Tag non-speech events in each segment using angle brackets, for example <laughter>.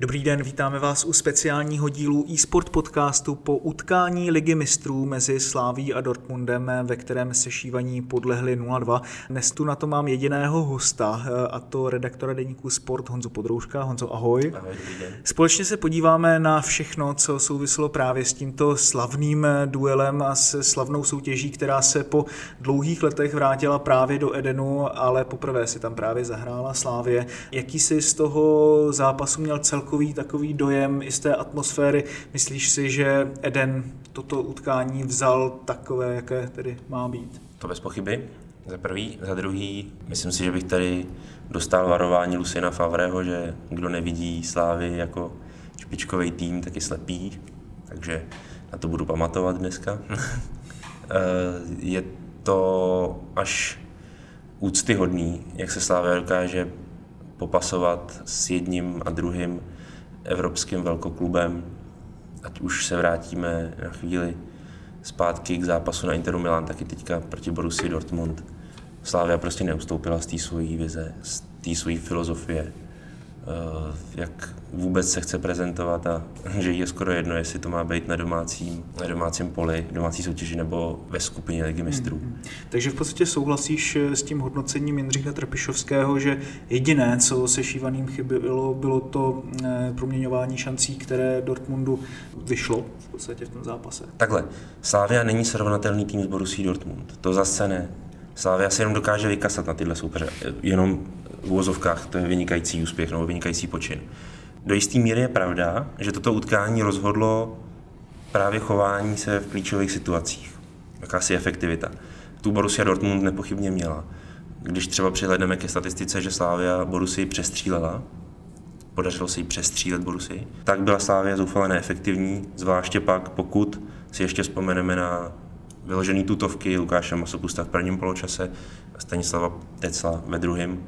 Dobrý den, vítáme vás u speciálního dílu eSport podcastu po utkání Ligy mistrů mezi Sláví a Dortmundem, ve kterém sešívaní podlehli 0-2. Dnes tu na to mám jediného hosta, a to redaktora deníku Sport Honzo Podrouška. Honzo, ahoj. Ahoj, dobrý den. Společně se podíváme na všechno, co souviselo právě s tímto slavným duelem a se slavnou soutěží, která se po dlouhých letech vrátila právě do Edenu, ale poprvé si tam právě zahrála Slávě. Jaký si z toho zápasu měl celkově celkový takový dojem i z té atmosféry. Myslíš si, že Eden toto utkání vzal takové, jaké tedy má být? To bez pochyby. Za prvý. Za druhý, myslím si, že bych tady dostal varování Lucina Favreho, že kdo nevidí Slávy jako špičkový tým, tak je slepý. Takže na to budu pamatovat dneska. <laughs> Eh, je to až úctyhodný, jak se Slávia dokáže popasovat s jedním a druhým evropským velkoklubem, ať už se vrátíme na chvíli zpátky k zápasu na Interu Milan, taky teďka proti Borussii Dortmund. Slávia prostě neustoupila z té svojí vize, z té svojí filozofie, jak vůbec se chce prezentovat a <clears throat> že je skoro jedno, jestli to má být na domácím, na domácím poli, domácí soutěži nebo ve skupině Ligy mistrů. Mm-hmm. Takže v podstatě souhlasíš eh, s tím hodnocením Jindřicha Trpišovského, že jediné, co se Šívaným chybilo, bylo to eh, proměňování šancí, které Dortmundu vyšlo v podstatě v tom zápase. Takhle, Slávia není srovnatelný tým s Borussí Dortmund. To zase ne. Slávia se jenom dokáže vykasat na tyhle soupeře. Jenom v úvozovkách je vynikající úspěch nebo vynikající počin. Do jisté míry je pravda, že toto utkání rozhodlo právě chování se v klíčových situacích. Jakási efektivita. Tu Borussia Dortmund nepochybně měla. Když třeba přihledneme ke statistice, že Slávia Borussii přestřílela, podařilo se jí přestřílet Borussii, tak byla Slávia zoufale neefektivní, zvláště pak, pokud si ještě vzpomeneme na vyložený tutovky Lukáše Masopusta v prvním poločase a Stanislava Tecla ve druhém,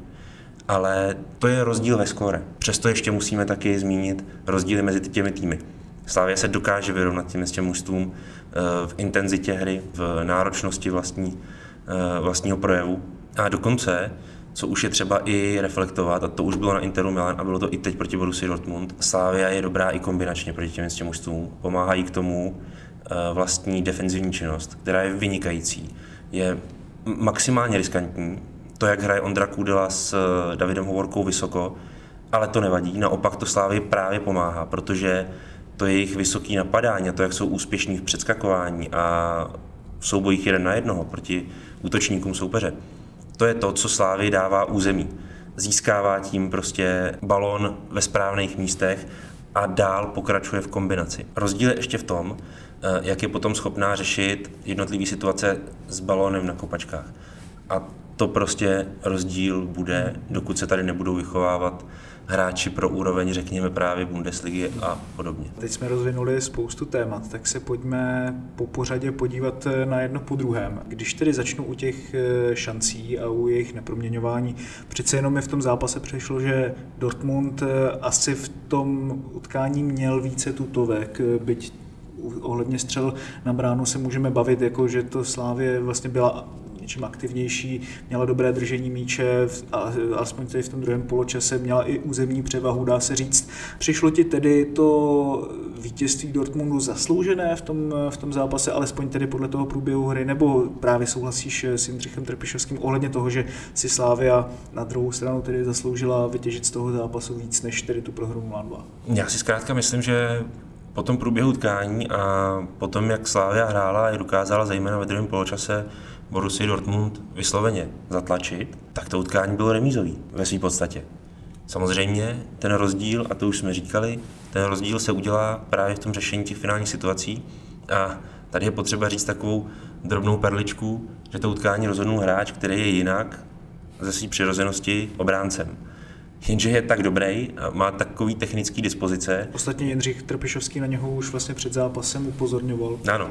ale to je rozdíl ve skóre. Přesto ještě musíme taky zmínit rozdíly mezi těmi týmy. Slávě se dokáže vyrovnat těmi s těm mužstvům eh, v intenzitě hry, v náročnosti vlastní, eh, vlastního projevu. A dokonce, co už je třeba i reflektovat, a to už bylo na Interu Milan a bylo to i teď proti Borussii Dortmund, Slávia je dobrá i kombinačně proti těm s těm mužstvům. Pomáhají k tomu eh, vlastní defenzivní činnost, která je vynikající. Je maximálně riskantní, to, jak hraje Ondra Kudela s eh, Davidem Hovorkou vysoko, ale to nevadí, naopak to Slávy právě pomáhá, protože to jejich vysoký napadání a to, jak jsou úspěšní v předskakování a v soubojích jeden na jednoho proti útočníkům soupeře, to je to, co Slávy dává území. Získává tím prostě balon ve správných místech a dál pokračuje v kombinaci. Rozdíl je ještě v tom, eh, jak je potom schopná řešit jednotlivé situace s balónem na kopačkách. A to prostě rozdíl bude, dokud se tady nebudou vychovávat hráči pro úroveň, řekněme právě Bundesligy a podobně. Teď jsme rozvinuli spoustu témat, tak se pojďme po pořadě podívat na jedno po druhém. Když tedy začnu u těch eh, šancí a u jejich neproměňování, přece jenom mi v tom zápase přešlo, že Dortmund eh, asi v tom utkání měl více tutovek, eh, byť ohledně střel na bránu se můžeme bavit, jako že to Slávě vlastně byla něčím aktivnější, měla dobré držení míče, a, alespoň tady v tom druhém poločase měla i územní převahu, dá se říct. Přišlo ti tedy to vítězství Dortmundu zasloužené v tom, v tom zápase, alespoň tedy podle toho průběhu hry, nebo právě souhlasíš s Jindřichem Trpišovským ohledně toho, že si Slávia na druhou stranu tedy zasloužila vytěžit z toho zápasu víc než tedy tu prohru 0-2? Já si zkrátka myslím, že po tom průběhu tkání a po tom, jak Slávia hrála a dokázala zejména ve druhém poločase Borussia Dortmund vysloveně zatlačit, tak to utkání bylo remízový ve své podstatě. Samozřejmě ten rozdíl, a to už jsme říkali, ten rozdíl se udělá právě v tom řešení těch finálních situací a tady je potřeba říct takovou drobnou perličku, že to utkání rozhodnul hráč, který je jinak ze své přirozenosti obráncem. Jenže je tak dobrý, a má takový technický dispozice. Ostatně Jindřich Trpišovský na něho už vlastně před zápasem upozorňoval. Ano.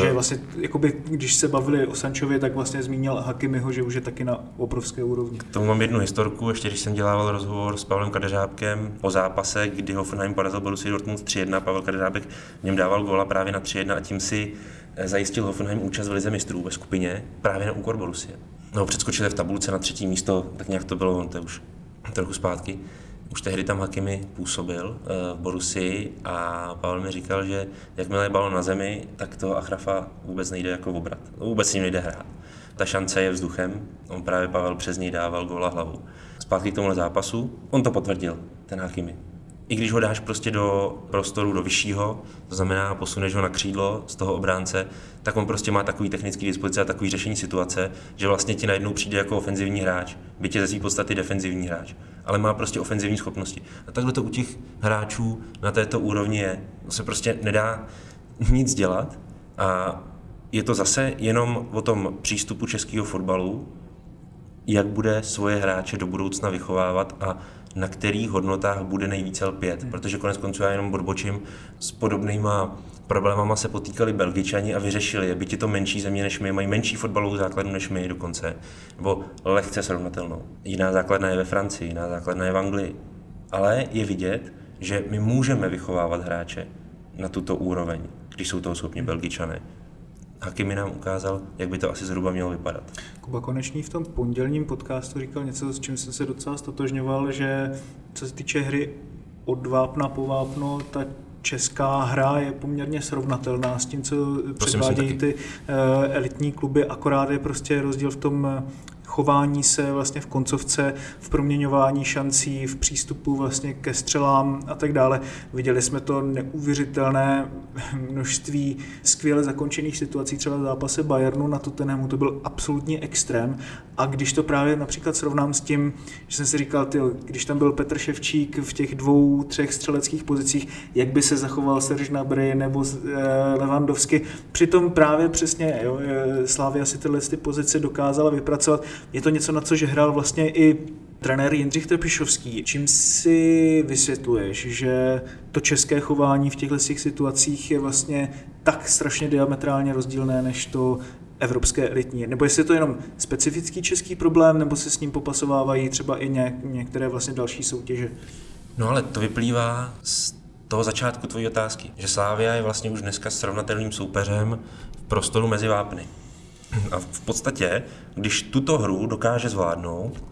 Že Eh, vlastně, jakoby, když se bavili o Sančově, tak vlastně zmínil Hakimiho, že už je taky na obrovské úrovni. K tomu mám jednu historku, ještě když jsem dělával rozhovor s Pavlem Kadeřábkem o zápase, kdy Hoffenheim porazil Borussia Dortmund 3-1, Pavel Kadeřábek v něm dával góla právě na 3-1 a tím si eh, zajistil Hoffenheim účast v Lize mistrů ve skupině právě na úkor Borussia. No, předskočili v tabulce na třetí místo, tak nějak to bylo, to je už trochu zpátky. Už tehdy tam Hakimi působil eh, v Borussii a Pavel mi říkal, že jakmile je balon na zemi, tak to Achrafa vůbec nejde jako obrat. Vůbec s ním nejde hrát. Ta šance je vzduchem, on právě Pavel přes něj dával góla hlavou. Zpátky k tomuhle zápasu, on to potvrdil, ten Hakimi. I když ho dáš prostě do prostoru, do vyššího, to znamená posuneš ho na křídlo z toho obránce, tak on prostě má takový technický dispozice a takový řešení situace, že vlastně ti najednou přijde jako ofenzivní hráč, byť je ze své podstaty defenzivní hráč, ale má prostě ofenzivní schopnosti. A takhle to u těch hráčů na této úrovni je. Se prostě nedá nic dělat a je to zase jenom o tom přístupu českého fotbalu, jak bude svoje hráče do budoucna vychovávat a na kterých hodnotách bude nejvíce lpět. Protože konec konců já jenom odbočím, s podobnýma problémama se potýkali Belgičani a vyřešili je. Byť je to menší země než my, mají menší fotbalovou základnu než my dokonce, nebo lehce srovnatelnou. Jiná základna je ve Francii, jiná základna je v Anglii. Ale je vidět, že my můžeme vychovávat hráče na tuto úroveň, když jsou toho schopni Belgičané. Hakimi nám ukázal, jak by to asi zhruba mělo vypadat. Kuba Konečný v tom pondělním podcastu říkal něco, s čím jsem se docela stotožňoval, že co se týče hry od vápna po vápno, ta česká hra je poměrně srovnatelná s tím, co předvádějí ty uh, elitní kluby, akorát je prostě rozdíl v tom chování se vlastně v koncovce, v proměňování šancí, v přístupu vlastně ke střelám a tak dále. Viděli jsme to neuvěřitelné množství skvěle zakončených situací, třeba v zápase Bayernu na Tottenhamu, to byl absolutní extrém. A když to právě například srovnám s tím, že jsem si říkal, tyjo, když tam byl Petr Ševčík v těch dvou, třech střeleckých pozicích, jak by se zachoval Serge Gnabry nebo eh, Lewandowski. Přitom právě přesně jo, Slavia si tyhle ty pozice dokázala vypracovat. Je to něco, na co že hrál vlastně i trenér Jindřich Trpišovský. Čím si vysvětluješ, že to české chování v těchto těch situacích je vlastně tak strašně diametrálně rozdílné, než to evropské elitní. Nebo jestli je to jenom specifický český problém, nebo se s ním popasovávají třeba i něk- některé vlastně další soutěže. No ale to vyplývá z toho začátku tvojí otázky, že Slávia je vlastně už dneska srovnatelným soupeřem v prostoru mezi vápny. A v podstatě, když tuto hru dokáže zvládnout,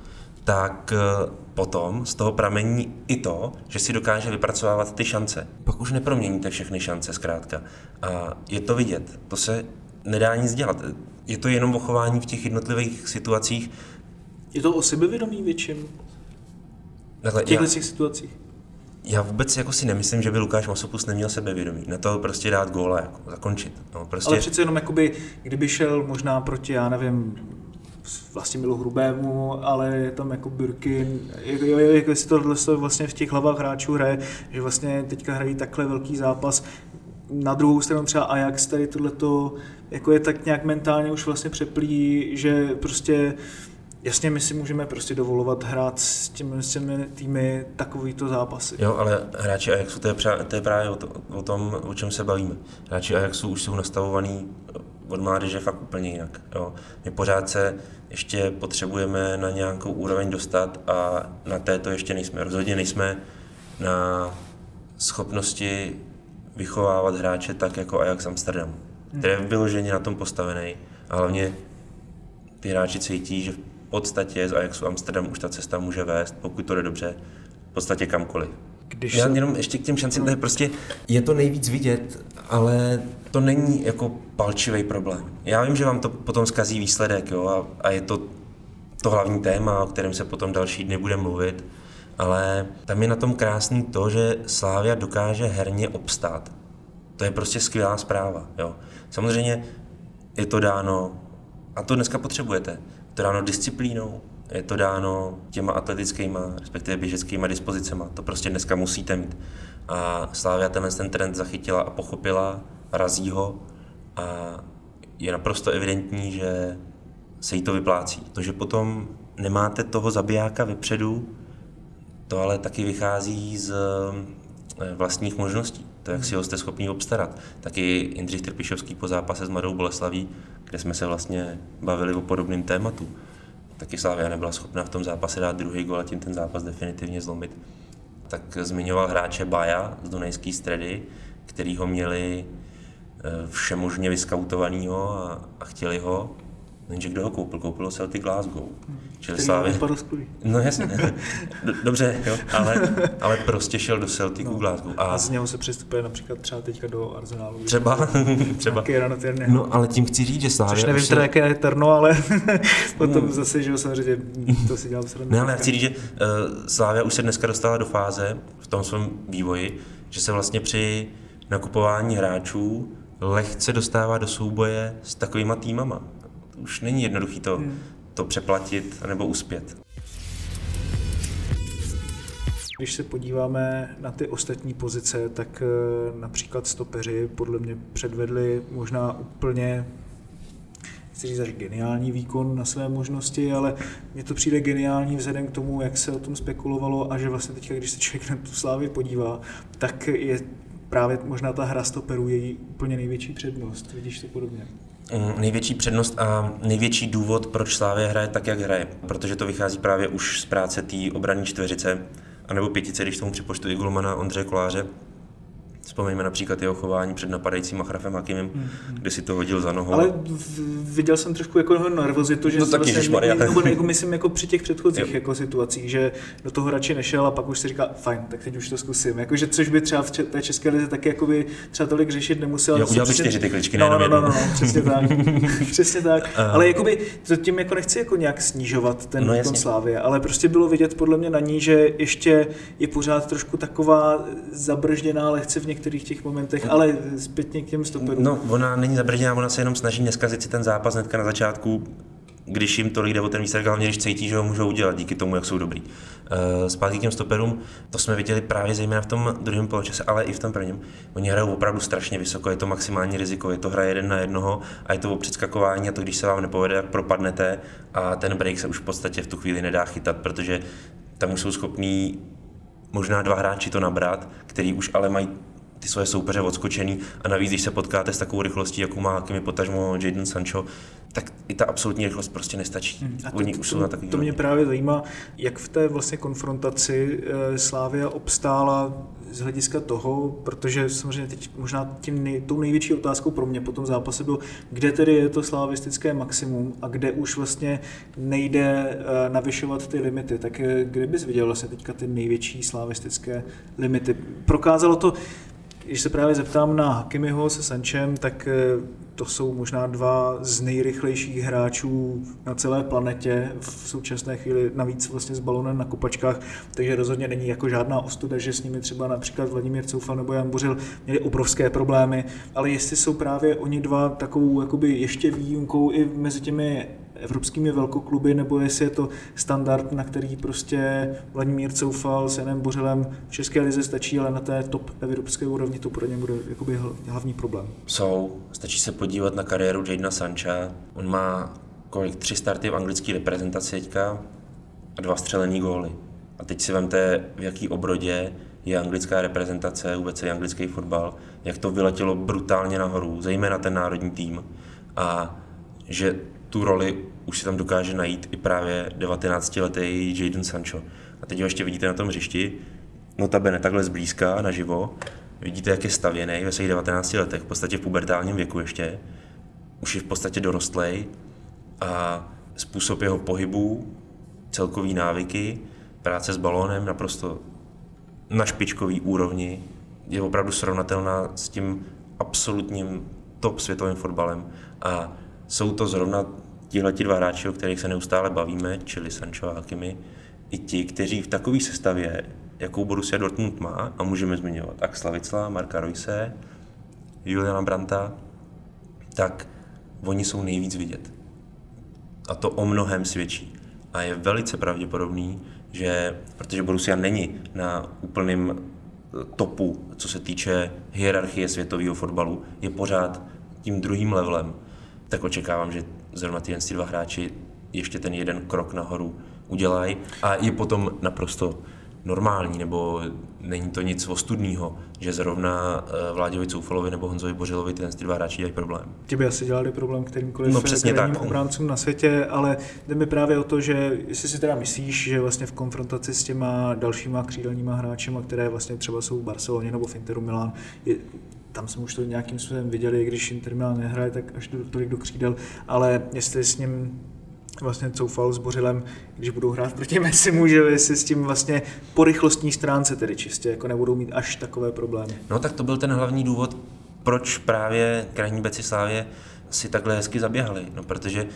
tak eh, potom z toho pramení i to, že si dokáže vypracovávat ty šance. Pak už neproměníte všechny šance zkrátka. A je to vidět. To se nedá nic dělat. Je to jenom o chování v těch jednotlivých situacích. Je to o sebevědomí větším Takhle, v těchto já- situacích? Já vůbec jako si nemyslím, že by Lukáš Masopus neměl sebevědomí. Na to prostě dát góla, jako zakončit. No, prostě, Ale přece jenom jakoby, kdyby šel možná proti, já nevím, vlastně Milu Hrubému, ale je tam jako Birkin, jako, jo, jako si se vlastně v těch hlavách hráčů hraje, že vlastně teďka hrají takhle velký zápas. Na druhou stranu třeba Ajax tady tohleto, jako je tak nějak mentálně už vlastně přeplí, že prostě Jasně, my si můžeme prostě dovolovat hrát s těmi, s těmi týmy takovýto zápasy. Jo, ale hráči Ajaxu, to je, přá, to je právě o, to, o tom, o čem se bavíme. Hráči Ajaxu už jsou nastavovaní od mládeže fakt úplně jinak. Jo. My pořád se ještě potřebujeme na nějakou úroveň dostat a na této ještě nejsme. Rozhodně nejsme na schopnosti vychovávat hráče tak jako Ajax Amsterdam, který je vyloženě na tom postavený a hlavně ty hráči cítí, že podstatě z Ajaxu Amsterdam už ta cesta může vést, pokud to jde dobře, v podstatě kamkoliv. Když Já jenom ještě k těm šancím, to je prostě, je to nejvíc vidět, ale to není jako palčivý problém. Já vím, že vám to potom zkazí výsledek, jo, a, a je to to hlavní téma, o kterém se potom další dny bude mluvit, ale tam je na tom krásný to, že Slávia dokáže herně obstát. To je prostě skvělá zpráva. Jo. Samozřejmě je to dáno, a to dneska potřebujete, je to dáno disciplínou, je to dáno těma atletickýma, respektive běžeckýma dispozicema. To prostě dneska musíte mít. A Slávia tenhle ten trend zachytila a pochopila, razí ho a je naprosto evidentní, že se jí to vyplácí. To, že potom nemáte toho zabijáka vepředu, To ale taky vychází z vlastních možností, to, jak si ho jste schopný obstarat. Taky Jindřich Trpišovský po zápase s Mladou Boleslaví, kde jsme se vlastně bavili o podobném tématu. Taky Slavia nebyla schopna v tom zápase dát druhý gol a tím ten zápas definitivně zlomit. Tak zmiňoval hráče Baja z Dunajské stredy, který ho měli eh, všemožně vyskautovanýho a, a chtěli ho, Jenže kdo ho koupil? Koupil ho Celtic Glasgow. Čili Slávě... No jasně. Dobře, jo, ale, ale prostě šel do Celticu no. Glasgow. A... a z něho se přistupuje například třeba teďka do Arsenalu. Třeba, <laughs> třeba. No, ale tím chci říct, že Slávě... Což nevím teda, jaké je Terno, ale <laughs> potom no. zase, že samozřejmě to si dělám srandu. Ne, ale chci říct, že uh, Slávia už se dneska dostala do fáze v tom svém vývoji, že se vlastně při nakupování hráčů lehce dostává do souboje s takovýma týmama už není jednoduchý to, hmm. to přeplatit nebo uspět. Když se podíváme na ty ostatní pozice, tak eh, například stopeři podle mě předvedli možná úplně chci říct až geniální výkon na své možnosti, ale mně to přijde geniální vzhledem k tomu, jak se o tom spekulovalo a že vlastně teďka, když se člověk na tu slávy podívá, tak je právě možná ta hra stoperů její úplně největší přednost. Vidíš to podobně? Mm, největší přednost a největší důvod, proč Slávě hraje tak, jak hraje, protože to vychází právě už z práce té obranní čtveřice, anebo pětice, když tomu připočtu i golmana Ondřeje Koláře, Vzpomeňme například jeho chování před napadajícím Achrafem Hakimem, hmm. kde si to hodil za nohou. Ale viděl jsem trošku jako nervozitu, že no, tak vlastně, nebo jako myslím jako při těch předchozích jako situacích, že do toho radši nešel a pak už si říká, fajn, tak teď už to zkusím. Jakože, což by třeba v té české lize taky by třeba tolik řešit nemusel. Já udělal přesně... čtyři ty kličky, no, no, no, no, no, přesně tak. <laughs> přesně tak. Uh. Ale jakoby, to tím jako nechci jako nějak snižovat ten no, výkon Slávě, ale prostě bylo vidět podle mě na ní, že ještě je pořád trošku taková zabržděná lehce v některých těch momentech, ale zpětně k těm stoperům. No, ona není zabrzděná, ona se jenom snaží neskazit si ten zápas hnedka na začátku, když jim tolik jde o ten výsledek, hlavně když cítí, že ho můžou udělat díky tomu, jak jsou dobrý. Eh, zpátky k těm stoperům, to jsme viděli právě zejména v tom druhém poločase, ale i v tom prvním. Oni hrajou opravdu strašně vysoko, je to maximální riziko, je to hra jeden na jednoho a je to o předskakování a to, když se vám nepovede, tak propadnete a ten break se už v podstatě v tu chvíli nedá chytat, protože tam už jsou schopní možná dva hráči to nabrat, který už ale mají ty svoje soupeře odskočený a navíc, když se potkáte s takovou rychlostí, jakou má Kimi potažmo Jadon Sancho, tak i ta absolutní rychlost prostě nestačí. Hmm. A to, Oni už jsou na takový to mě právě zajímá, jak v té vlastně konfrontaci e, Slávia obstála z hlediska toho, protože samozřejmě teď možná tím nej, tou největší otázkou pro mě po tom zápase bylo, kde tedy je to slavistické maximum a kde už vlastně nejde e, navyšovat ty limity. Tak e, kde bys viděl vlastně teďka ty největší slavistické limity? Prokázalo to když se právě zeptám na Hakimiho se Sančem, tak eh, to jsou možná dva z nejrychlejších hráčů na celé planetě v současné chvíli, navíc vlastně s balonem na kopačkách, takže rozhodně není jako žádná ostuda, že s nimi třeba například Vladimír Coufal nebo Jan Bořil měli obrovské problémy, ale jestli jsou právě oni dva takovou jakoby ještě výjimkou i mezi těmi evropskými velkokluby, nebo jestli je to standard, na který prostě Vladimír Coufal s Janem Bořelem v České lize stačí, ale na té top evropské úrovni to pro ně bude jakoby hlavní problém. Jsou. Stačí se podívat na kariéru Jadena Sancha. On má kolik? Tři starty v anglické reprezentaci teďka a dva střelený góly. A teď si vemte, v jaký obrodě je anglická reprezentace, vůbec je anglický fotbal, jak to vyletělo brutálně nahoru, zejména ten národní tým. A že tu roli už si tam dokáže najít i právě 19-letý Jadon Sancho. A teď ho ještě vidíte na tom hřišti, notabene takhle zblízka, naživo, vidíte, jak je stavěný ve svých 19 letech, v podstatě v pubertálním věku ještě, už je v podstatě dorostlej. A způsob jeho pohybu, celkový návyky, práce s balónem naprosto na špičkový úrovni je opravdu srovnatelná s tím absolutním top světovým fotbalem. A jsou to zrovna tihle dva hráči, o kterých se neustále bavíme, čili Sancho a Hakimi, i ti, kteří v takové sestavě, jakou Borussia Dortmund má, a můžeme zmiňovat Axla Vicla, Marka Royse, Juliana Branta, tak oni jsou nejvíc vidět. A to o mnohem svědčí. A je velice pravděpodobný, že, protože Borussia není na úplném topu, co se týče hierarchie světového fotbalu, je pořád tím druhým levelem, tak očekávám, že zrovna ty dva hráči ještě ten jeden krok nahoru udělají a je potom naprosto normální, nebo není to nic ostudného, že zrovna eh, Vláďovi Coufalovi nebo Honzovi Bořilovi ty dva hráči dělají problém. Ti by asi dělali problém kterýmkoliv no, přesně tak. obráncům na světě, ale jde mi právě o to, že jestli si teda myslíš, že vlastně v konfrontaci s těma dalšíma křídelníma hráčima, které vlastně třeba jsou v Barceloně nebo v Interu Milan, je, tam jsme už to nějakým způsobem viděli, když Inter Milan nehraje, tak až do, tolik do křídel, ale jestli s ním vlastně coufal s Bořilem, když budou hrát proti Messimu, že jestli s tím vlastně po rychlostní stránce tedy čistě jako nebudou mít až takové problémy. No tak to byl ten hlavní důvod, proč právě krajní beci Slávě si takhle hezky zaběhali, no protože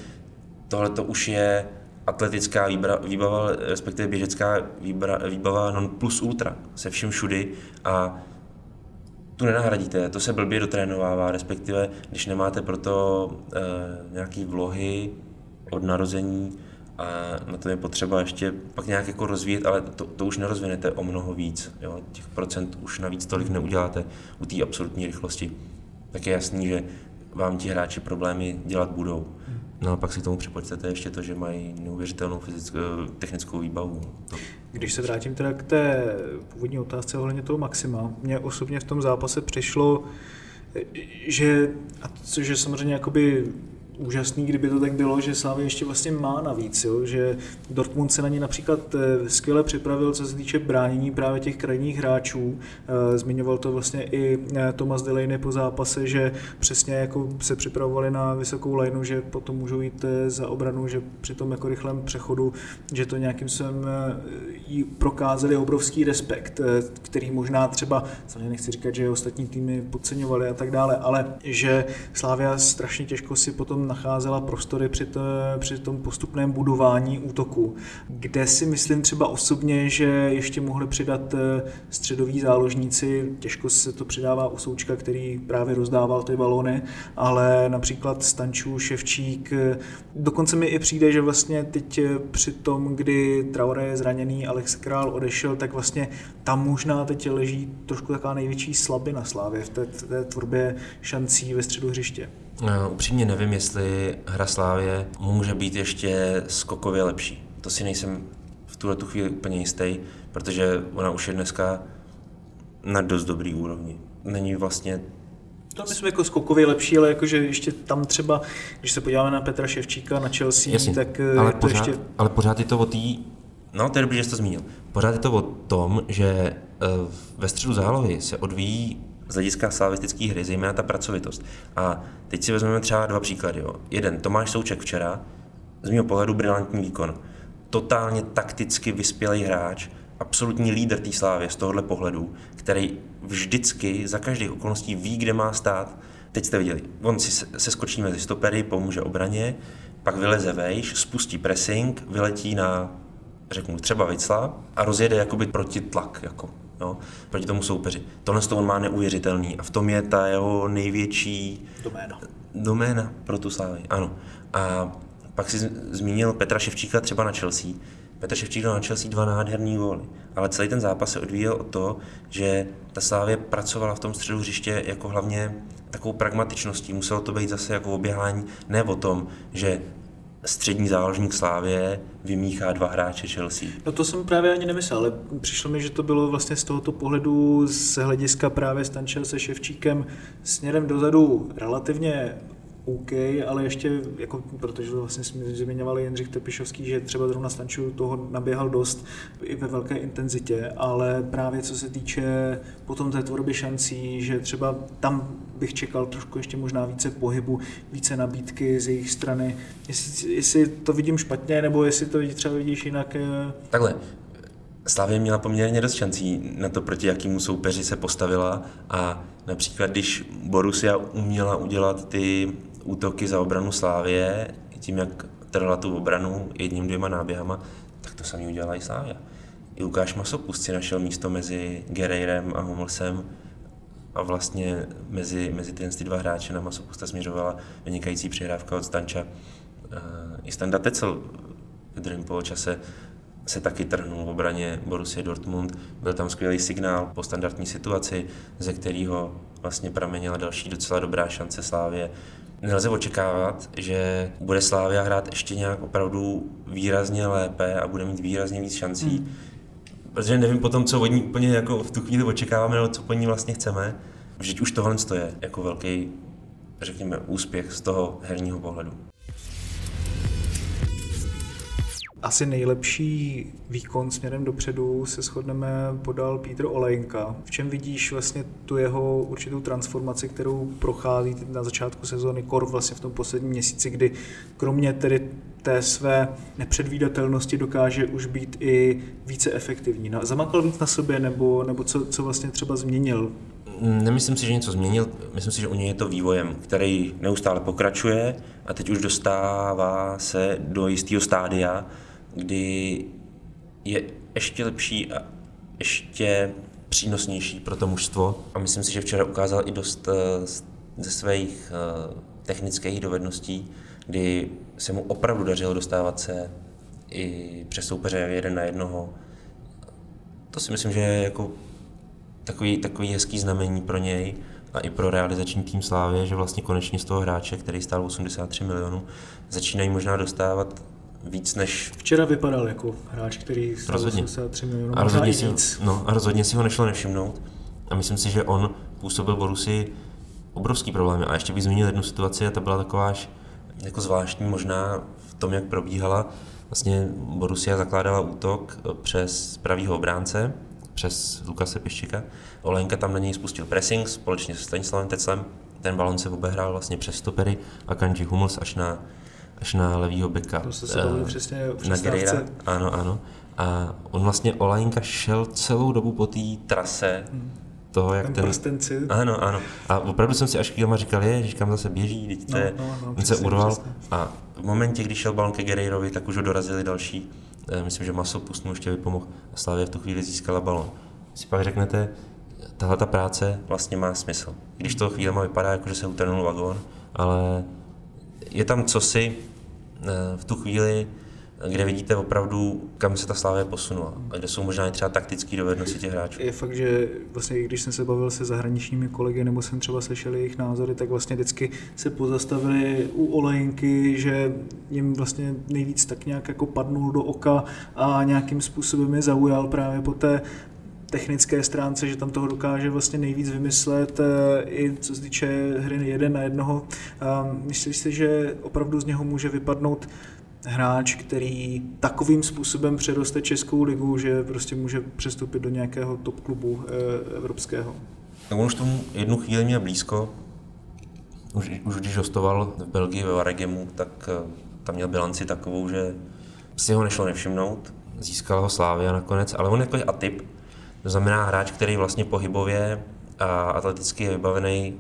tohle to už je atletická výbra, výbava, respektive běžecká výbra, výbava non plus ultra, se vším všudy a tu nenahradíte, to se blbě dotrénovává, respektive když nemáte proto e, nějaký vlohy od narození a na to je potřeba ještě pak nějak jako rozvíjet, ale to, to už nerozvinete o mnoho víc. Jo? Těch procent už navíc tolik neuděláte u té absolutní rychlosti. Tak je jasný, že vám ti hráči problémy dělat budou. No a pak si k tomu připočtete ještě to, že mají neuvěřitelnou fyzickou, technickou výbavu. To... Když se vrátím teda k té původní otázce ohledně toho maxima, mě osobně v tom zápase přišlo, že, a což je samozřejmě jakoby úžasný, kdyby to tak bylo, že Slávy ještě vlastně má navíc, jo? že Dortmund se na ně například eh, skvěle připravil, co se týče bránění právě těch krajních hráčů. Eh, zmiňoval to vlastně i eh, Thomas Delaney po zápase, že přesně jako se připravovali na vysokou lineu, že potom můžou jít za obranu, že při tom jako rychlém přechodu, že to nějakým způsobem jí prokázali obrovský respekt, který možná třeba, samozřejmě nechci říkat, že ostatní týmy podceňovali a tak dále, ale že Slávia strašně těžko si potom nacházela prostory při, to, při tom postupném budování útoku, kde si myslím třeba osobně, že ještě mohli přidat eh, středoví záložníci, těžko se to přidává u Součka, který právě rozdával ty balony, ale například Stančů, Ševčík, eh, dokonce mi i přijde, že vlastně teď eh, při tom, kdy Traore je zraněný, Alex Král odešel, tak vlastně tam možná teď leží trošku taková největší slabina Slávě v té, té tvorbě šancí ve středu hřiště. Uh, upřímně nevím, jestli hra Slávě může být ještě skokově lepší. To si nejsem v tuhle tu chvíli úplně jistý, protože ona už je dneska na dost dobrý úrovni. Není vlastně to myslím jako skokově lepší, ale jakože ještě tam třeba, když se podíváme na Petra Ševčíka, na Chelsea, Jasně, tak ale to pořád, ještě... Ale pořád je to o té... No, to je dobrý, že jsi to zmínil. Pořád je to o tom, že eh, ve středu zálohy se odvíjí z hlediska slavistické hry, zejména ta pracovitost. A teď si vezmeme třeba dva příklady. Jo. Jeden, Tomáš Souček včera, z mého pohledu brilantní výkon. Totálně takticky vyspělý hráč, absolutní lídr té slávy z tohohle pohledu, který vždycky za každých okolností ví, kde má stát. Teď jste viděli, on si se skočí mezi stopery, pomůže obraně, pak vyleze vejš, spustí pressing, vyletí na, řeknu, třeba Vicla a rozjede jakoby proti tlak. Jako jo, proti tomu soupeři. Tohle to on má neuvěřitelný a v tom je ta jeho největší doména, doména pro tu Slávy. Ano. A pak si zmínil Petra Ševčíka třeba na Chelsea. Petr Ševčík dal na Chelsea dva nádherný góly, ale celý ten zápas se odvíjel o to, že ta Slávě pracovala v tom středu hřiště jako hlavně takovou pragmatičností. Muselo to být zase jako oběhání, ne o tom, že střední záložník Slávě vymíchá dva hráče Chelsea. No to jsem právě ani nemyslel, ale přišlo mi, že to bylo vlastně z tohoto pohledu z hlediska právě Stančel se Ševčíkem směrem dozadu relativně OK, ale ještě, jako, protože to vlastně jsme zmiňovali Jindřich Tepišovský, že třeba zrovna Stanču toho naběhal dost i ve velké intenzitě, ale právě co se týče potom té tvorby šancí, že třeba tam bych čekal trošku ještě možná více pohybu, více nabídky z jejich strany. Jestli, jestli to vidím špatně, nebo jestli to třeba vidíš jinak. Eh, Takhle, Slavě měla poměrně dost šancí na to, proti jakému soupeři se postavila a například když Borussia uměla udělat ty útoky za obranu Slávě, tím, jak trhla tu obranu jedním, dvěma náběhama, tak to samý udělala i Slávia. I Lukáš Masopust si našel místo mezi Gerejrem a Hummelsem a vlastně mezi, mezi ty, ty dva hráče na Masopusta směřovala vynikající přihrávka od Stanča. I Standa Tecel v druhém poločase se taky trhnul v obraně Borussia Dortmund. Byl tam skvělý signál po standardní situaci, ze kterého vlastně pramenila další docela dobrá šance Slávě nelze očekávat, že bude Slávia hrát ještě nějak opravdu výrazně lépe a bude mít výrazně víc šancí. Hmm. protože nevím potom, co od ní úplně jako v tu chvíli očekáváme, nebo co po ní vlastně chceme. Vždyť už tohle je jako velký, řekněme, úspěch z toho herního pohledu. Asi nejlepší výkon směrem dopředu se shodneme podal Pítr Olejnka. V čem vidíš vlastně tu jeho určitou transformaci, kterou prochází na začátku sezóny Kor vlastně v tom posledním měsíci, kdy kromě tedy té své nepředvídatelnosti dokáže už být i více efektivní. Zamakal víc na sobě nebo, nebo co, co vlastně třeba změnil Nemyslím si, že něco změnil, myslím si, že u něj je to vývojem, který neustále pokračuje a teď už dostává se do jistého stádia, kdy je ještě lepší a ještě přínosnější pro to mužstvo. A myslím si, že včera ukázal i dost eh, ze svých eh, technických dovedností, kdy se mu opravdu dařilo dostávat se i přes soupeře jeden na jednoho. To si myslím, že je jako takový, takový hezký znamení pro něj a i pro realizační tým Slávě, že vlastně konečně z toho hráče, který stál 83 milionů, začínají možná dostávat víc než... Včera vypadal jako hráč, který stál rozhodně. 83 milionů, a rozhodně, si, víc. no, a rozhodně si ho nešlo nevšimnout. A myslím si, že on působil Borusi obrovský problémy. A ještě bych zmínil jednu situaci, a ta byla taková až jako zvláštní možná v tom, jak probíhala. Vlastně Borussia zakládala útok přes pravýho obránce, přes Lukase Piščika. Olenka tam na něj spustil pressing společně se Stanislavem Teclem. Ten balon se obehrál vlastně přes stopery a Kanji Hummels až na, až na levýho beka. To se uh, přesně na Guerreira. Ano, ano. A on vlastně Olajnka šel celou dobu po té trase, hmm toho, jak ten... ten... Prstenci. Ano, ano. A opravdu jsem si až chvílema říkal, je, že kam zase běží, teď no, no, no, přesně, se urval. Přesně. A v momentě, když šel balon ke Guerreirovi, tak už ho dorazili další Eh, myslím, že Masopust mu ještě vypomohl a Slavia v tu chvíli získala balon. Si pak řeknete, tahle ta práce vlastně má smysl. Když to chvílema vypadá, jako že se utrnul vagón, ale je tam cosi eh, v tu chvíli, kde vidíte opravdu, kam se ta Slávě posunula a kde jsou možná i třeba taktické dovednosti těch hráčů. Je fakt, že vlastně když jsem se bavil se zahraničními kolegy nebo jsem třeba slyšel jejich názory, tak vlastně vždycky se pozastavili u Olejnky, že jim vlastně nejvíc tak nějak jako padnul do oka a nějakým způsobem je zaujal právě po té technické stránce, že tam toho dokáže vlastně nejvíc vymyslet, eh, i co se týče hry jeden na jednoho. Myslíš si, že opravdu z něho může vypadnout hráč, který takovým způsobem přeroste Českou ligu, že prostě může přestoupit do nějakého top klubu e, evropského. On už tomu jednu chvíli měl blízko. Už, už když hostoval v Belgii ve Varegemu, tak eh, tam měl bilanci takovou, že si ho nešlo nevšimnout. Získal ho Slávia nakonec, ale on jako je atyp. To znamená hráč, který vlastně pohybově a atleticky je vybavený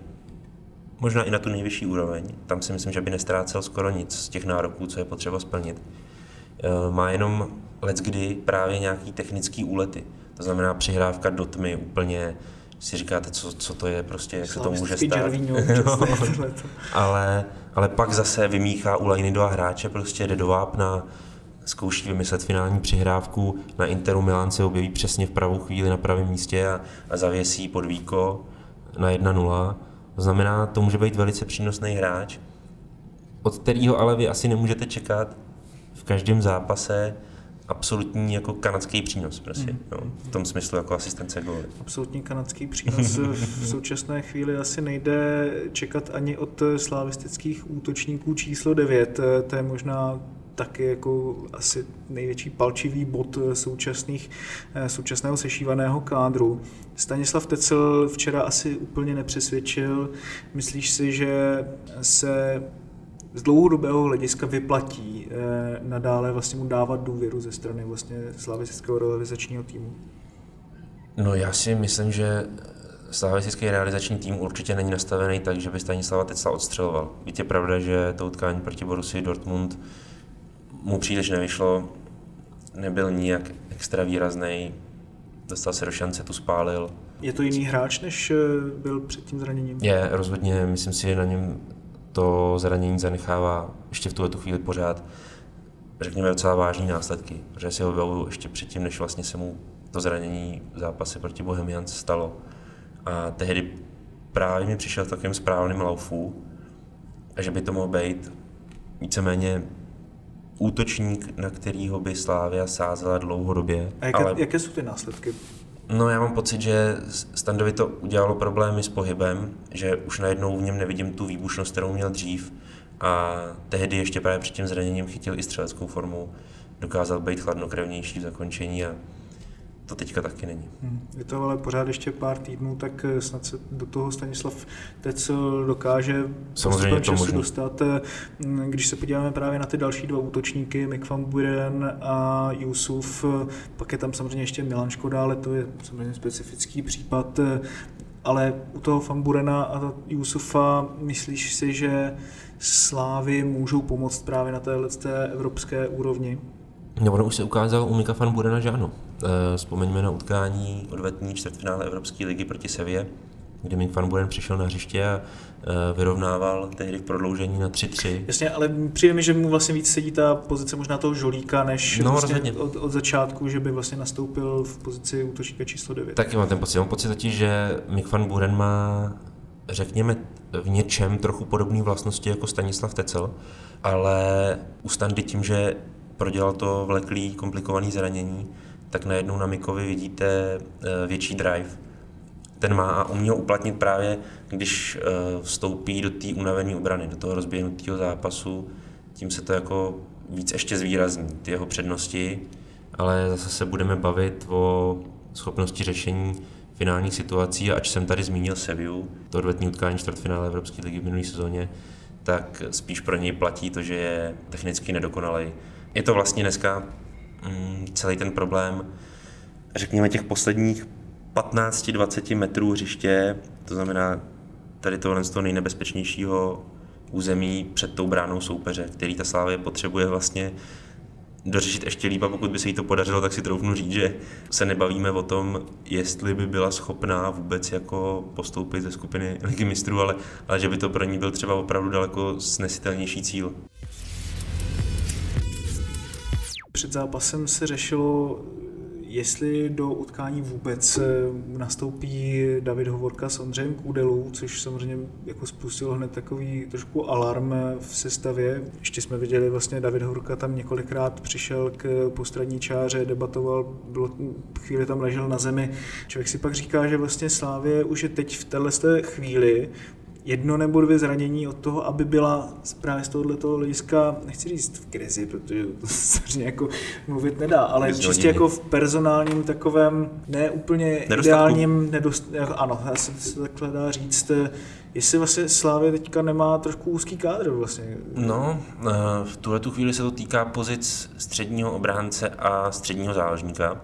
možná i na tu nejvyšší úroveň. Tam si myslím, že by nestrácel skoro nic z těch nároků, co je potřeba splnit. Eh, má jenom let kdy právě nějaký technický úlety. To znamená přihrávka do tmy úplně si říkáte, co, co to je, prostě, jak se to může stát. <laughs> <laughs> no, ale, ale pak zase vymíchá u lajny dva hráče, prostě jde do vápna, zkouší vymyslet finální přihrávku, na Interu Milan se objeví přesně v pravou chvíli na pravém místě a, a zavěsí pod víko na 1-0 to znamená, to může být velice přínosný hráč, od kterého ale vy asi nemůžete čekat v každém zápase. Absolutní jako kanadský přínos, prostě, mm. no, v tom smyslu jako asistence góly. Absolutní kanadský přínos. <laughs> V současné chvíli asi nejde čekat ani od slavistických útočníků číslo 9, to je možná taky jako asi největší palčivý bod současných, současného sešívaného kádru. Stanislav Tecel včera asi úplně nepřesvědčil. Myslíš si, že se z dlouhodobého hlediska vyplatí eh, nadále vlastně mu dávat důvěru ze strany vlastně slavistického realizačního týmu? No já si myslím, že slavistický realizační tým určitě není nastavený tak, že by Stanislava Tecla odstřeloval. Víte, je pravda, že to utkání proti Borussii Dortmund mu příliš nevyšlo, nebyl nijak extra výrazný, dostal se do šance, tu spálil. Je to jiný hráč, než eh, byl před tím zraněním? Je, rozhodně, myslím si, že na něm to zranění zanechává ještě v tuhle chvíli pořád, řekněme, docela vážné následky, protože si ho vybavuju ještě předtím, než vlastně se mu to zranění v zápase proti Bohemians stalo. A tehdy právě mi přišel v takovým správným laufu, a že by to mohl být víceméně útočník, na kterýho by Slávia sázela dlouhodobě. A jaké, ale... jaké jsou ty následky? No já mám pocit, že Standovi to udělalo problémy s pohybem, že už najednou v něm nevidím tu výbušnost, kterou měl dřív a tehdy ještě právě před tím zraněním chytil i střeleckou formu, dokázal být chladnokrevnější v zakončení a to teďka taky není. Hmm. Je to ale pořád ještě pár týdnů, tak eh, snad se do toho Stanislav Tecel dokáže Samozřejmě to času dostat. Eh, když se podíváme právě na ty další dva útočníky, Mick van Buren a Jusuf, eh, pak je tam samozřejmě ještě Milan Škoda, ale to je samozřejmě specifický případ. Ale u toho Famburena a Jusufa myslíš si, že Slávy můžou pomoct právě na téhle té evropské úrovni? No, ono už se ukázalo u Mika van Burena, že ano. E, vzpomeňme na utkání odvetní čtvrtfinále Evropské ligy proti Sevě, kdy Mik van Buren přišel na hřiště a e, vyrovnával tehdy v prodloužení na 3-3. Jasně, ale přijde mi, že mu vlastně víc sedí ta pozice možná toho žolíka, než no, vlastně od, od, začátku, že by vlastně nastoupil v pozici útočníka číslo 9. Taky mám ten pocit. Mám pocit totiž, že Mik van Buren má řekněme, v něčem trochu podobné vlastnosti jako Stanislav Tecel, ale u Standy tím, že prodělal to vleklý, komplikovaný zranění, tak najednou na Mikovi vidíte eh, větší drive. Ten má a umí ho uplatnit právě, když eh, vstoupí do té unavené obrany, do toho rozběhnutého zápasu, tím se to jako víc ještě zvýrazní, ty jeho přednosti, ale zase se budeme bavit o schopnosti řešení finálních situací a ač jsem tady zmínil Seviu, to odvetní utkání čtvrtfinále Evropské ligy v minulé sezóně, tak spíš pro něj platí to, že je technicky nedokonalý. Je to vlastně dneska celý ten problém, řekněme těch posledních 15-20 metrů hřiště, to znamená tady tohle z toho nejnebezpečnějšího území před tou bránou soupeře, který ta Slávě potřebuje vlastně dořešit ještě líp a pokud by se jí to podařilo, tak si troufnu říct, že se nebavíme o tom, jestli by byla schopná vůbec jako postoupit ze skupiny ligy mistrů, ale, ale že by to pro ní byl třeba opravdu daleko snesitelnější cíl. Před zápasem se řešilo, jestli do utkání vůbec eh, nastoupí David Hovorka s Ondřejem Kůdelou, což samozřejmě jako spustilo hned takový trošku alarm v sestavě. Ještě jsme viděli vlastně David Hovorka tam několikrát přišel k postradní čáře, debatoval, bylo, chvíli tam ležel na zemi. Člověk si pak říká, že vlastně Slávě už je teď v této chvíli jedno nebo dvě zranění od toho, aby byla právě z tohoto hlediska, nechci říct v krizi, protože to <laughs> se jako mluvit nedá, ale Bez čistě jako v personálním takovém ne úplně Nedostatku. ideálním, nedost, ano, já se, se takhle dá říct, jestli vlastně Slávě teďka nemá trošku úzký kádr vlastně. No, eh, v tuhle tu chvíli se to týká pozic středního obránce a středního záložníka,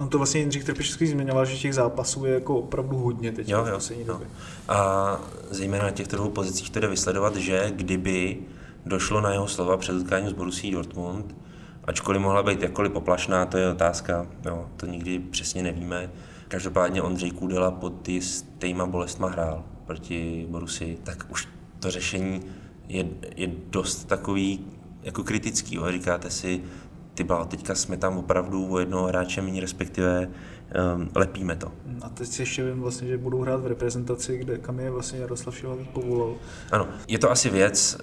On to vlastně Jindřich Trpišovský zmiňoval, že těch zápasů je jako opravdu hodně teď jo, jo, v no. A zejména na těchto dvou pozicích jde vysledovat, že kdyby došlo na jeho slova před utkáním s Borussí Dortmund, ačkoliv mohla být jakkoliv poplašná, to je otázka, jo, to nikdy přesně nevíme. Každopádně Ondřej Kůdela pod stejma bolestma hrál proti Borusi, tak už to řešení je, je dost takový jako kritický. Jo. Říkáte si, ty bál, teďka jsme tam opravdu o jednoho hráče méně, respektive um, lepíme to. A teď si ještě vím vlastně, že budou hrát v reprezentaci, kde kam je vlastně Jaroslav Šilavý povolal. Ano, je to asi věc,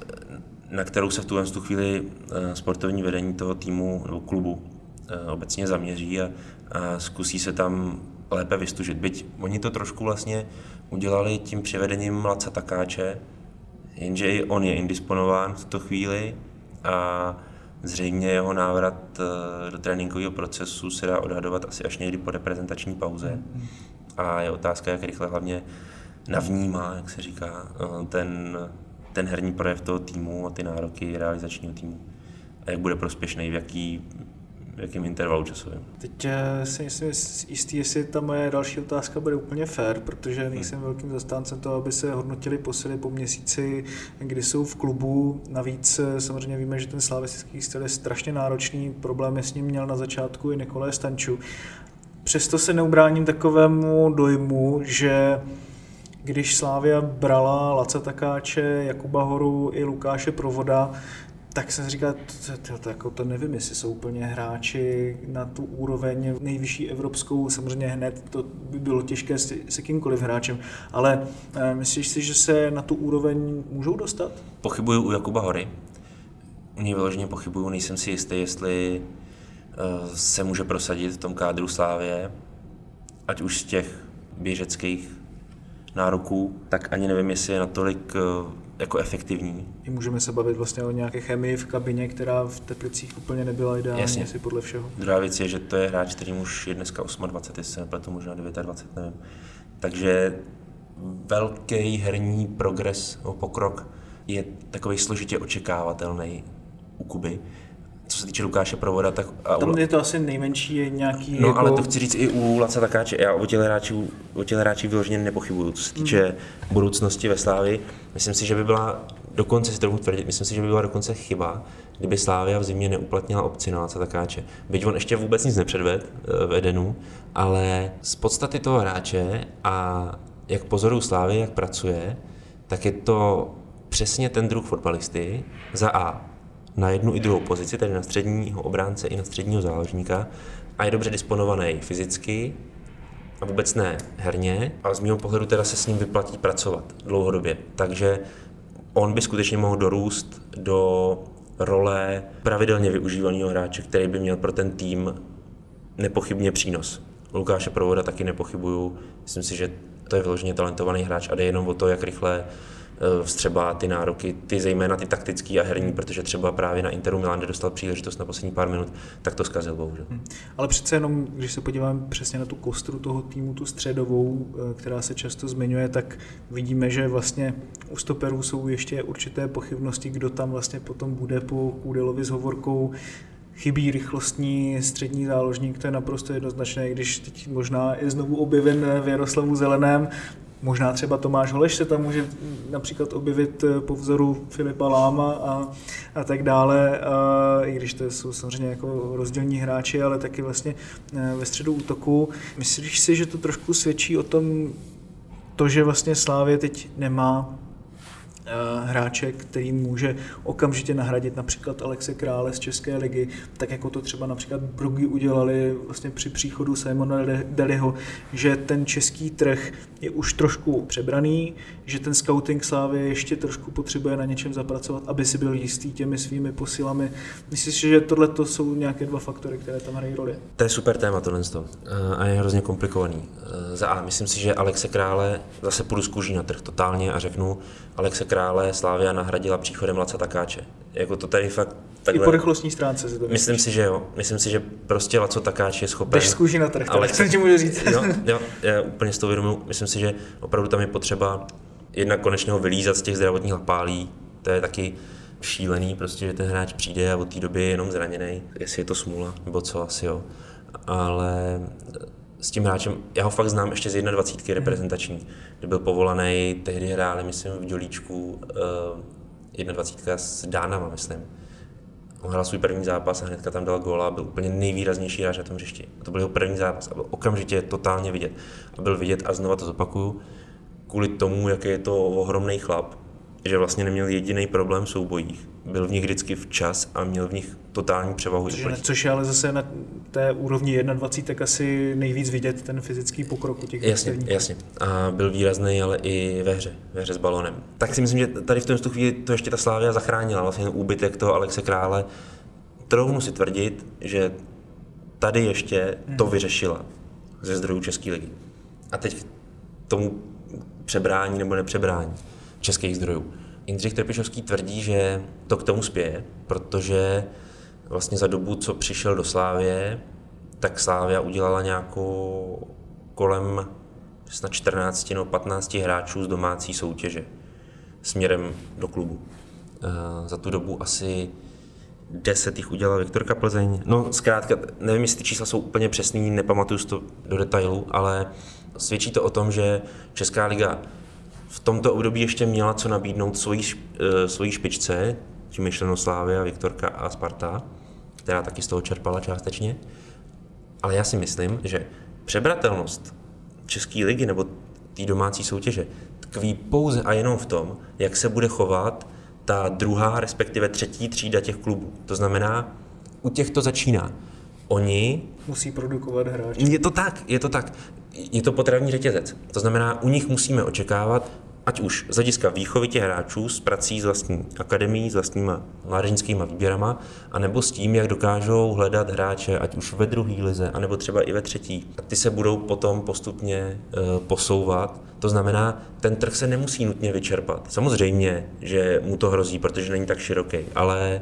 na kterou se v tuhle tu chvíli uh, sportovní vedení toho týmu nebo klubu uh, obecně zaměří a, a zkusí se tam lépe vystužit. Byť oni to trošku vlastně udělali tím přivedením Laca Takáče, jenže i on je indisponován v tuto chvíli a Zřejmě jeho návrat eh, do tréninkového procesu se dá odhadovat asi až někdy po reprezentační pauze. A je otázka, jak rychle hlavně navnímá, jak se říká, eh, ten, ten herní projev toho týmu a ty nároky realizačního týmu. A jak bude prospěšný, v jaký jakém intervalu časovém. Teď eh, si myslím jistý, jestli ta moje další otázka bude úplně fair, protože nejsem hmm. velkým zastáncem toho, aby se hodnotili posily po měsíci, kdy jsou v klubu. Navíc eh, samozřejmě víme, že ten slavistický styl je strašně náročný, problémy s ním měl na začátku i Nikolé Stanču. Přesto se neubráním takovému dojmu, že když Slávia brala Laca Takáče, Jakuba Horu i Lukáše Provoda, tak jsem říkal, to, to, to, jako to nevím, jestli jsou úplně hráči na tu úroveň nejvyšší evropskou, samozřejmě hned to by bylo těžké s, s kýmkoliv hráčem, ale e, myslíš si, že se na tu úroveň můžou dostat? Pochybuju u Jakuba Hory. u něj vyloženě pochybuju, nejsem si jistý, jestli uh, se může prosadit v tom kádru Slávě, ať už z těch běžeckých nároků, tak ani nevím, jestli je natolik uh, jako efektivní. I můžeme se bavit vlastně o nějaké chemii v kabině, která v Teplicích úplně nebyla ideální, Jasně. asi podle všeho. Druhá věc je, že to je hráč, který už je dneska 28, jestli se nepletu, možná 29, nevím. Takže velký herní progres nebo pokrok je takový složitě očekávatelný u Kuby. Co se týče Lukáše Provoda, tak... A Tam je to asi nejmenší je nějaký no jako... ale to chci říct i u Laca Takáče. Já o těch hráčů, o těch hráčích vyloženě nepochybuju. Co se týče Hmm. budoucnosti ve Slávi, myslím si, že by byla dokonce si trochu tvrdit, myslím si, že by byla dokonce chyba, kdyby Slávia v zimě neuplatnila opci na Laca Takáče. Byť on ještě vůbec nic nepředved eh, v Edenu, ale z podstaty toho hráče a jak pozoruju Slávy, jak pracuje, tak je to přesně ten druh fotbalisty za A na jednu i druhou pozici, tedy na středního obránce i na středního záložníka a je dobře disponovaný fyzicky a vůbec ne herně a z mého pohledu teda se s ním vyplatí pracovat dlouhodobě. Takže on by skutečně mohl dorůst do role pravidelně využívaného hráče, který by měl pro ten tým nepochybně přínos. Lukáše Provoda taky nepochybuju. Myslím si, že to je vyloženě talentovaný hráč a jde jenom o to, jak rychle vstřebá ty nároky, ty zejména ty taktický a herní, protože třeba právě na Interu Milan, kde dostal příležitost na poslední pár minut, tak to zkazil bohužel. Ale přece jenom, když se podíváme přesně na tu kostru toho týmu, tu středovou, eh, která se často zmiňuje, tak vidíme, že vlastně u stoperů jsou ještě určité pochybnosti, kdo tam vlastně potom bude po Kůdelovi s Hovorkou. Chybí rychlostní střední záložník, to je naprosto jednoznačné, když teď možná je znovu objeven v Jaroslavu Zeleném, Možná třeba Tomáš Holeš se tam může například objevit eh, po vzoru Filipa Láma a, a tak dále, a, i když to jsou samozřejmě jako rozdílní hráči, ale taky vlastně eh, ve středu útoku. Myslíš si, že to trošku svědčí o tom, to, že vlastně Slávě teď nemá hráče, který může okamžitě nahradit například Alexe Krále z České ligy, tak jako to třeba například Brugy udělali vlastně při příchodu Simona De- Deliho, že ten český trh je už trošku přebraný, že ten scouting Slávy ještě trošku potřebuje na něčem zapracovat, aby si byl jistý těmi svými posilami. Myslíš si, že tohle to jsou nějaké dva faktory, které tam hrají roli? To je super téma tohle to. Eh, a je hrozně komplikovaný. Eh, Za A, myslím si, že Alexe Krále, zase půjdu z na trh totálně a řeknu, Alexe Krále Slávia nahradila příchodem Laca Takáče. Jako to tady fakt I takhle... po rychlostní stránce si to Myslím si, že jo. Myslím si, že prostě Laco Takáč je schopen. Jdeš z na trh, Ale co ti můžu říct. Jo, jo, já úplně s tou vědomu. Myslím si, že opravdu tam je potřeba jednak konečně ho vylízat z těch zdravotních lapálí. To je taky šílený, prostě, že ten hráč přijde a od té doby je jenom zraněný. Jestli je to smůla, nebo co, asi jo. Ale s tím hráčem, já ho fakt znám ještě z 21 reprezentační, kdy byl povolaný, tehdy hráli, myslím, v Dělíčku uh, 21 s Dánama, myslím. On hrál svůj první zápas a hnedka tam dal góla a byl úplně nejvýraznější hráč na tom hřišti. A to byl jeho první zápas a byl okamžitě totálně vidět. A byl vidět, a znova to zopakuju, kvůli tomu, jaký je to ohromný chlap, že vlastně neměl jediný problém v soubojích. Byl v nich vždycky včas a měl v nich totální převahu. Což oproti- což je ale zase na té úrovni 21, tak asi nejvíc vidět ten fyzický pokrok u těch Jasně, jasně. A byl výrazný, ale i ve hře, ve hře s balonem. Tak si myslím, že tady v tom chvíli to ještě ta Slávia zachránila, vlastně ten úbytek toho Alexe Krále. Troufnu si tvrdit, že tady ještě to vyřešila ze zdrojů České ligy. A teď k tomu přebrání nebo nepřebrání českých zdrojů. Jindřich Trpišovský tvrdí, že to k tomu spěje, protože vlastně za dobu, co přišel do Slávie, tak Slávia udělala nějakou kolem snad 14 nebo 15 hráčů z domácí soutěže směrem do klubu. Eh, Za tu dobu asi 10 jich udělal Viktorka Plzeň. No zkrátka, nevím, jestli ty čísla jsou úplně přesný, nepamatuju to do detailu, ale svědčí to o tom, že Česká liga v tomto období ještě měla co nabídnout svojí, eh, svojí špičce, tím myšleno Slávia, Viktorka a Sparta, která taky z toho čerpala částečně. Ale já si myslím, že přebratelnost České ligy nebo té domácí soutěže tkví pouze a jenom v tom, jak se bude chovat ta druhá, respektive třetí třída těch klubů. To znamená, u těch to začíná. Oni Musí produkovat hráče. je to tak, je to tak. Je to potravní řetězec. To znamená, u nich musíme očekávat, ať už z hlediska výchovy těch hráčů s prací s vlastní akademií, s vlastníma mládežnickými výběrama, anebo s tím, jak dokážou hledat hráče, ať už ve druhé lize, anebo třeba i ve třetí. A ty se budou potom postupně uh, posouvat. To znamená, ten trh se nemusí nutně vyčerpat. Samozřejmě, že mu to hrozí, protože není tak široký, ale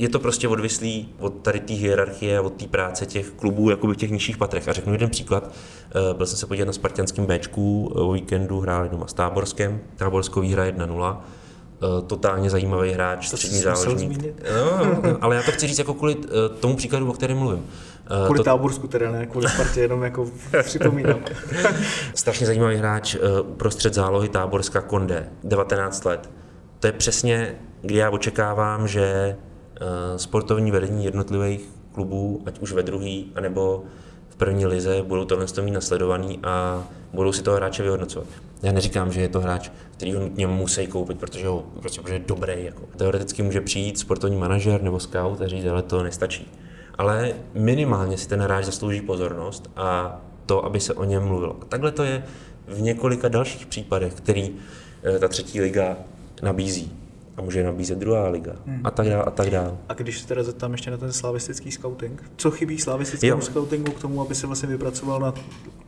je to prostě odvislý od tady té hierarchie, od té práce těch klubů jakoby v těch nižších patrech. A řeknu jeden příklad. Eh, byl jsem se podívat na spartianském Bčku, o víkendu hráli doma s Táborskem, Táborsko výhra 1-0 eh, totálně zajímavý hráč, střední záložník. No, no, ale já to chci říct jako kvůli eh, tomu příkladu, o kterém mluvím. Kvůli to... Táborsku teda, ne kvůli Spartě, jenom jako připomínám. <laughs> Strašně zajímavý hráč uprostřed zálohy Táborska Konde, 19 let. To je přesně, kdy já očekávám, že Eh, sportovní vedení jednotlivých klubů, ať už ve druhý, anebo v první lize, budou tohle mít nasledovaný a budou si toho hráče vyhodnocovat. Já neříkám, že je to hráč, který ho nutně musí koupit, protože, ho, prostě, protože je dobrý. Jako. Teoreticky může přijít sportovní manažer nebo scout a říct, ale to nestačí. Ale minimálně si ten hráč zaslouží pozornost a to, aby se o něm mluvilo. A takhle to je v několika dalších případech, který eh, ta třetí liga nabízí a může nabízet druhá liga hmm. a tak dále a tak dále. A když se teda zeptám ještě na ten slavistický scouting, co chybí slavistickému scoutingu k tomu, aby se vlastně vypracoval na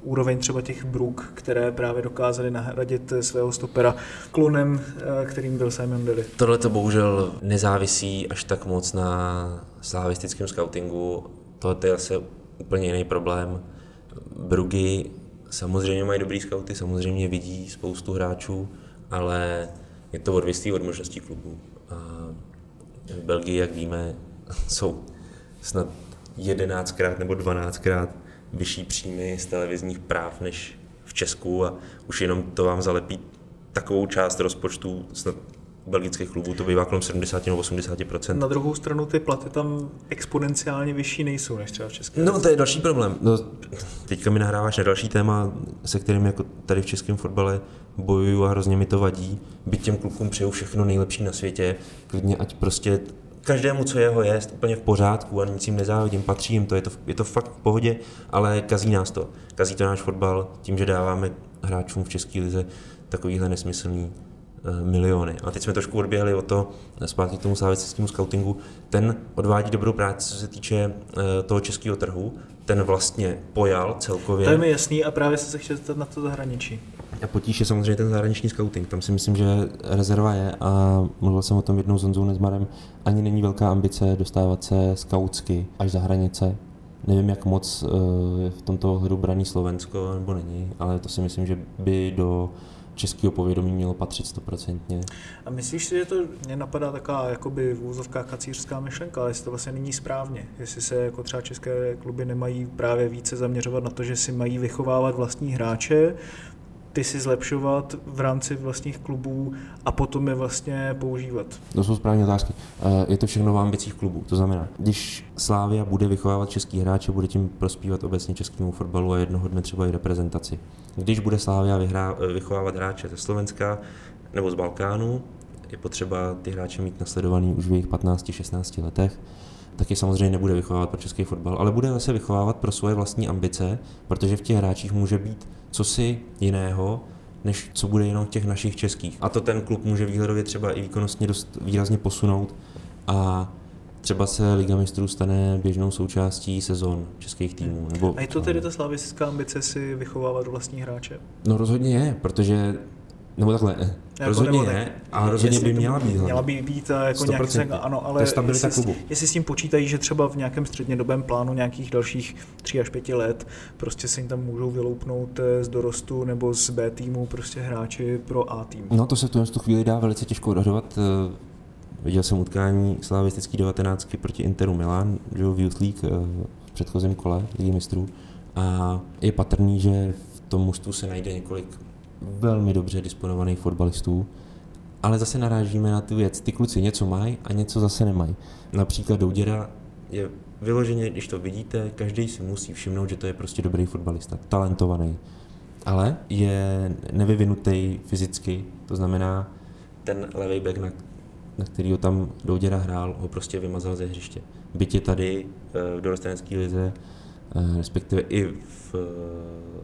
úroveň třeba těch Brook, které právě dokázaly nahradit svého stopera klonem, eh, kterým byl Simon Daly. Tohle to bohužel nezávisí až tak moc na slavistickém scoutingu. Tohle je asi úplně jiný problém. Brugy samozřejmě mají dobrý scouty, samozřejmě vidí spoustu hráčů, ale je to odvislý od možností klubů. A v Belgii, jak víme, <laughs> jsou snad 11krát nebo 12krát vyšší příjmy z televizních práv než v Česku a už jenom to vám zalepí takovou část rozpočtu snad belgických klubů to bývá kolem 70 nebo 80% Na druhou stranu ty platy tam exponenciálně vyšší nejsou než třeba v České. No to je další problém. No, teďka mi nahráváš na další téma, se kterým jako tady v českém fotbale bojuju a hrozně mi to vadí. Byť těm klukům přeju všechno nejlepší na světě, klidně ať prostě každému, co jeho je, úplně v pořádku a nic jim nezávidím, patří jim to, je to, je to fakt v pohodě, ale kazí nás to. Kazí to náš fotbal tím, že dáváme hráčům v české lize takovýhle nesmyslný Eh, miliony. A teď jsme trošku odběhli o to, zpátky k tomu slavistickému scoutingu, ten odvádí dobrou práci, co se týče eh, toho českého trhu, ten vlastně pojal celkově. To je mi jasný a právě se chtěl zeptat na to zahraničí. A potíž je samozřejmě ten zahraniční scouting. Tam si myslím, že rezerva je a mluvil jsem o tom jednou s Honzou Nezmarem. Ani není velká ambice dostávat se scoutsky až za hranice. Nevím, jak moc eh, je v tomto ohledu braný Slovensko nebo není, ale to si myslím, že by do českého povědomí mělo patřit stoprocentně. A myslíš si, že to mě napadá taková jakoby v úzovkách kacířská myšlenka, ale jestli to vlastně není správně, jestli se jako třeba české kluby nemají právě více zaměřovat na to, že si mají vychovávat vlastní hráče, ty si zlepšovat v rámci vlastních klubů a potom je vlastně používat? To jsou správné otázky. Eh, je to všechno v ambicích klubů. To znamená, když Slávia bude vychovávat český hráče, bude tím prospívat obecně českému fotbalu a jednoho dne třeba i reprezentaci. Když bude Slávia eh, vychovávat hráče ze Slovenska nebo z Balkánu, je potřeba ty hráče mít nasledovaný už v jejich 15-16 letech, tak je samozřejmě nebude vychovávat pro český fotbal, ale bude zase vychovávat pro svoje vlastní ambice, protože v těch hráčích může být cosi jiného, než co bude jenom v těch našich českých. A to ten klub může výhledově třeba i výkonnostně dost výrazně posunout a třeba se Liga mistrů stane běžnou součástí sezon českých týmů. Nebo, a je to tedy ta slavistická ambice si vychovávat vlastní hráče? No rozhodně je, protože nebo takhle, eh, jako rozhodně nebo je, a rozhodně by měla být. Měla by být eh, jako nějaký ano, ale jestli, jestli, s tím počítají, že třeba v nějakém střednědobém plánu nějakých dalších 3 až 5 let prostě se jim tam můžou vyloupnout eh, z dorostu nebo z B týmu prostě hráči pro A tým. No to se v tu chvíli dá velice těžko odhadovat. Viděl jsem utkání slavistický 19 proti Interu Milan, že v Youth League v předchozím kole Ligy mistrů a je patrný, že v tom mužstvu se najde několik velmi dobře disponovaných fotbalistů, ale zase narážíme na tu věc. Ty kluci něco mají a něco zase nemají. Například Douděra je vyloženě, když to vidíte, každý si musí všimnout, že to je prostě dobrý fotbalista, talentovaný. Ale je nevyvinutý fyzicky, to znamená, ten levý back, na, na kterýho tam Douděra hrál, ho prostě vymazal ze hřiště. Bytě tady eh, v dorostenecké lize, respektive i v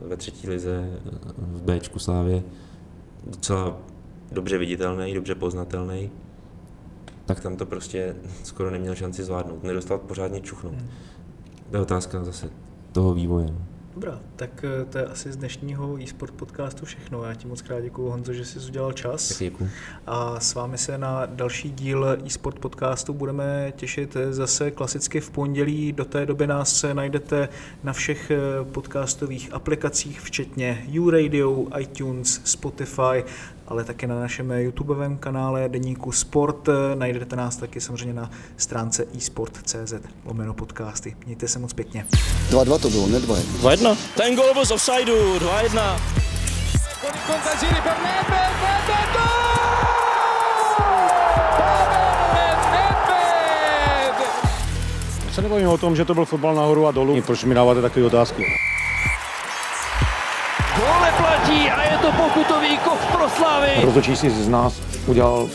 ve třetí lize v Bčku Slávě docela dobře viditelný, dobře poznatelný, tak tam to prostě skoro neměl šanci zvládnout. Nedostal pořádně čuchnout. To je otázka zase toho vývoje. Dobrá, tak eh, to je asi z dnešního e-sport podcastu všechno. Já ti moc krát děkuji, Honzo, že jsi udělal čas. Děkuji. A s vámi se na další díl e-sport podcastu budeme těšit zase klasicky v pondělí. Do té doby nás najdete na všech eh, podcastových aplikacích, včetně YouRadio, iTunes, Spotify, ale také na našem YouTubeovém kanále Deníku Sport. Najdete nás taky samozřejmě na stránce eSport.cz lomeno podcasty. Mějte se moc pěkně. 2-2 to bylo, ne 2 2-1. Ten gol byl z offsideu, 2-1. Con il contagiri per Nedved, Nedved, gol! Pavel Nedved! My se nebavíme o tom, že to byl fotbal nahoru a dolů. Proč mi dáváte takové otázky? To pokutový kov pro Slavy. Rozhodčí si z nás udělal